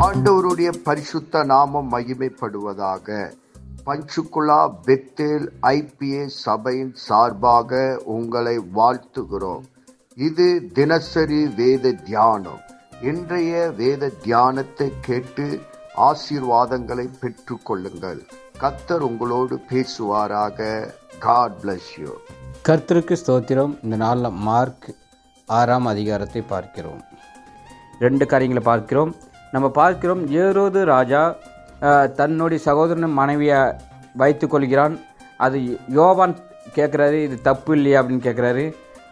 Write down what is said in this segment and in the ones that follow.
ஆண்டவருடைய பரிசுத்த நாமம் மகிமைப்படுவதாக. பஞ்சுகுலா பெத்தேல் ஐபிஏ சபையின் சார்பாக உங்களை வாழ்த்துகிறோம். இது தினசரி வேத தியானம். இன்றைய வேத தியானத்தை கேட்டு ஆசீர்வாதங்களை பெற்று கொள்ளுங்கள். கத்தர் உங்களோடு பேசுவாராக. காட் பிளஸ் யூ கர்த்தருக்கு ஸ்தோத்திரம். இந்த நாளில் மார்க் ஆறாம் அதிகாரத்தை பார்க்கிறோம். ரெண்டு காரியங்களை பார்க்கிறோம். நம்ம பார்க்கிறோம் ஏரோது ராஜா தன்னுடைய சகோதரன் மனைவியை வைத்து கொள்கிறான். அது யோவான் கேட்குறாரு இது தப்பு இல்லையா அப்படின்னு கேட்குறாரு.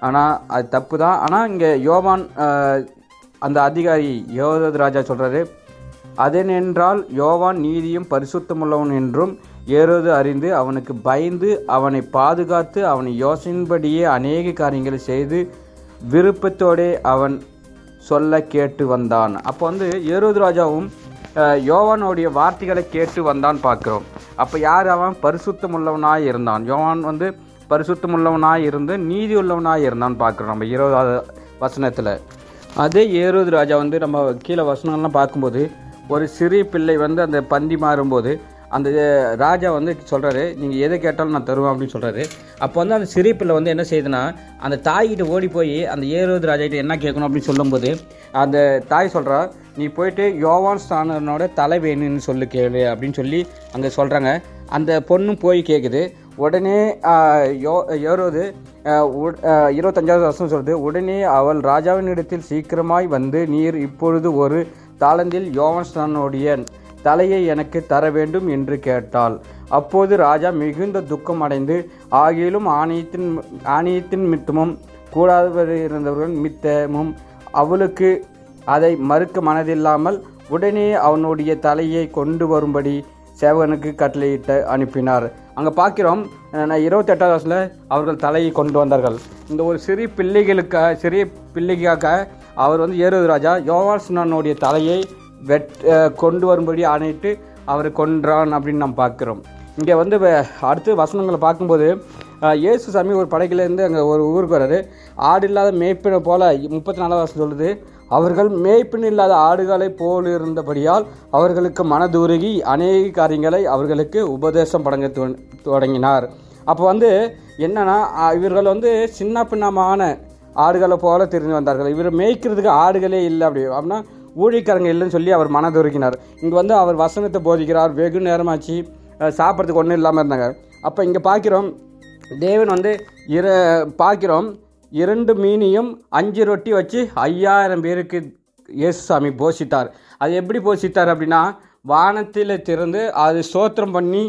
ஆனால் அது தப்பு தான். ஆனால் இங்கே யோவான் அந்த அதிகாரி யோவது ராஜா சொல்கிறாரு அதனென்றால் யோவான் நீதியும் பரிசுத்தமுள்ளவன் என்றும் ஏறோது அறிந்து அவனுக்கு பயந்து அவனை பாதுகாத்து அவனை யோசனையின்படியே அநேக காரியங்களை செய்து விருப்பத்தோடே அவன் சொல்ல கேட்டு வந்தான். அப்போ வந்து ஏரோது ராஜாவும் யோவானுடைய வார்த்தைகளை கேட்டு வந்தான் பார்க்குறோம். அப்போ யார் அவன்? பரிசுத்தமுள்ளவனாய் இருந்தான். யோவான் வந்து பரிசுத்தமுள்ளவனாய் இருந்து நீதி உள்ளவனாய் இருந்தான் பார்க்குறோம் நம்ம இருபதாவது வசனத்தில். அதே ஏரோது ராஜா வந்து நம்ம கீழே வசனங்கள்லாம் பார்க்கும்போது ஒரு சிறு பிள்ளை வந்து அந்த பந்தி மாறும்போது அந்த ராஜா வந்து சொல்கிறாரு நீங்கள் எதை கேட்டாலும் நான் தருவேன் அப்படின்னு சொல்கிறாரு அப்போ வந்து அந்த சிரிப்பில் பிள்ளை வந்து என்ன செய்யுதுன்னா அந்த தாய்கிட்ட ஓடி போய் அந்த ஏரோது ராஜா கிட்ட என்ன கேட்கணும் அப்படின்னு சொல்லும்போது அந்த தாய் சொல்கிறா நீ போயிட்டு யோவான் ஸ்தானனோட தலை வேணும்னு சொல்லு கேளு அப்படின்னு சொல்லி அங்கே சொல்கிறாங்க அந்த பொண்ணும் போய் கேட்குது உடனே யோ ஏரோது இருபத்தஞ்சாவது வருஷம் சொல்லுது உடனே அவள் ராஜாவினிடத்தில் சீக்கிரமாய் வந்து நீர் இப்பொழுது ஒரு தாளந்தில் யோவான்ஸ்தானுடைய தலையை எனக்கு தர வேண்டும் என்று கேட்டாள். அப்போது ராஜா மிகுந்த துக்கம் அடைந்து ஆகிலும் ஆணையத்தின் ஆணையத்தின் மித்தமும் கூடாதவரிருந்தவர்கள் மித்தமும் அவளுக்கு அதை மறுக்க மனதில்லாமல் உடனே அவனுடைய தலையை கொண்டு வரும்படி சேவகனுக்கு கட்டளையிட்டு அனுப்பினார். அங்கே பார்க்கிறோம் நான் இருபத்தெட்டாவது வருஷத்தில் அவர்கள் தலையை கொண்டு வந்தார்கள். இந்த ஒரு சிறிய பிள்ளைகளுக்காக சிறிய பிள்ளைக்காக அவர் வந்து ஏறுவது ராஜா. யோவாஸ்னனுடைய தலையை வெட் கொண்டு வரும்படி ஆணையிட்டு அவர் கொன்றான் அப்படின்னு நாம் பார்க்குறோம். இங்கே வந்து வ- அடுத்து வசனங்களை பார்க்கும்போது இயேசு சாமி ஒரு படைக்கிலேருந்து அங்கே ஒரு ஊருக்கு வர்றாரு. ஆடு இல்லாத மேய்ப்பினை போல் முப்பத்தி நாலாவது வருஷம் சொல்லுது. அவர்கள் மேய்ப்பின் இல்லாத ஆடுகளை போல் இருந்தபடியால் அவர்களுக்கு மனதுருகி அநேக காரியங்களை அவர்களுக்கு உபதேசம் படங்க தொடங்கினார். அப்போ வந்து என்னன்னா இவர்கள் வந்து சின்ன பின்னமான ஆடுகளை போல தெரிஞ்சு வந்தார்கள். இவர் மேய்க்கிறதுக்கு ஆடுகளே இல்லை அப்படி. அப்படின்னா ஊழியக்காரங்க இல்லைன்னு சொல்லி அவர் மனதுருக்கினார் இங்கே வந்து அவர் வசனத்தை போதிக்கிறார். வெகு நேரமாச்சு. சாப்பிட்றதுக்கு ஒன்றும் இல்லாமல் இருந்தாங்க. அப்போ இங்கே பார்க்கிறோம் தேவன் வந்து இர பார்க்கிறோம் இரண்டு மீனையும் அஞ்சு ரொட்டி வச்சு ஐயாயிரம் பேருக்கு இயேசுசாமி போஷித்தார். அது எப்படி போஷித்தார் அப்படின்னா வானத்தில் திறந்து அது சோத்திரம் பண்ணி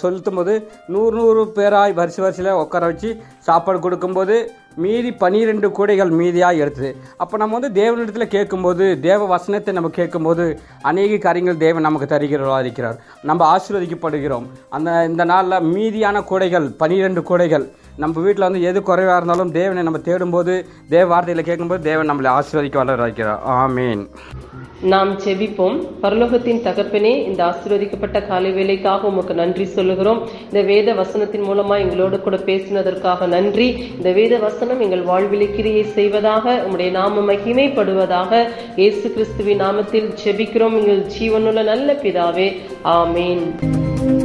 செலுத்தும் போது நூறு நூறு பேராய் வரிசை வரிசையில் உட்கார வச்சு சாப்பாடு கொடுக்கும்போது மீதி பனிரெண்டு கூடைகள் மீதியாக எடுத்தது. அப்போ நம்ம வந்து தேவனிடத்தில் கேட்கும்போது தேவ வசனத்தை நம்ம கேட்கும்போது அநேக காரியங்கள் தேவன் நமக்கு தருகிறவா இருக்கிறார் நம்ம ஆசீர்வதிக்கப்படுகிறோம். அந்த இந்த நாளில் மீதியான கூடைகள் பனிரெண்டு கூடைகள் நம்ம வீட்டில் வந்து எது குறைவாக இருந்தாலும் தேவனை நம்ம தேடும்போது தேவ வார்த்தையில் கேட்கும்போது தேவன் நம்மளை ஆசீர்வதிக்க வளர வைக்கிறார் ஆமீன். நாம் செபிப்போம். பரலோகத்தின் தகப்பனே இந்த ஆசீர்வதிக்கப்பட்ட காலை வேலைக்காக உமக்கு நன்றி சொல்லுகிறோம். இந்த வேத வசனத்தின் மூலமா எங்களோடு கூட பேசினதற்காக நன்றி. இந்த வேத வசனம் எங்கள் வாழ்விலை கிரியை செய்வதாக உம்முடைய நாம மகிமைப்படுவதாக இயேசு கிறிஸ்துவின் நாமத்தில் செபிக்கிறோம். எங்கள் ஜீவனுள்ள நல்ல பிதாவே. ஆமேன்.